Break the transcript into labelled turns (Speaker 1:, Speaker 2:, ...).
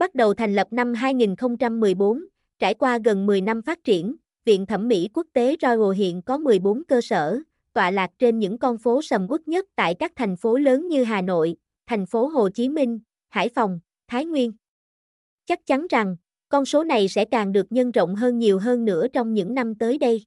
Speaker 1: Bắt đầu thành lập năm 2014, trải qua gần 10 năm phát triển, Viện Thẩm mỹ Quốc tế Royal hiện có 14 cơ sở, tọa lạc trên những con phố sầm uất nhất tại các thành phố lớn như Hà Nội, thành phố Hồ Chí Minh, Hải Phòng, Thái Nguyên. Chắc chắn rằng, con số này sẽ càng được nhân rộng hơn nhiều hơn nữa trong những năm tới đây.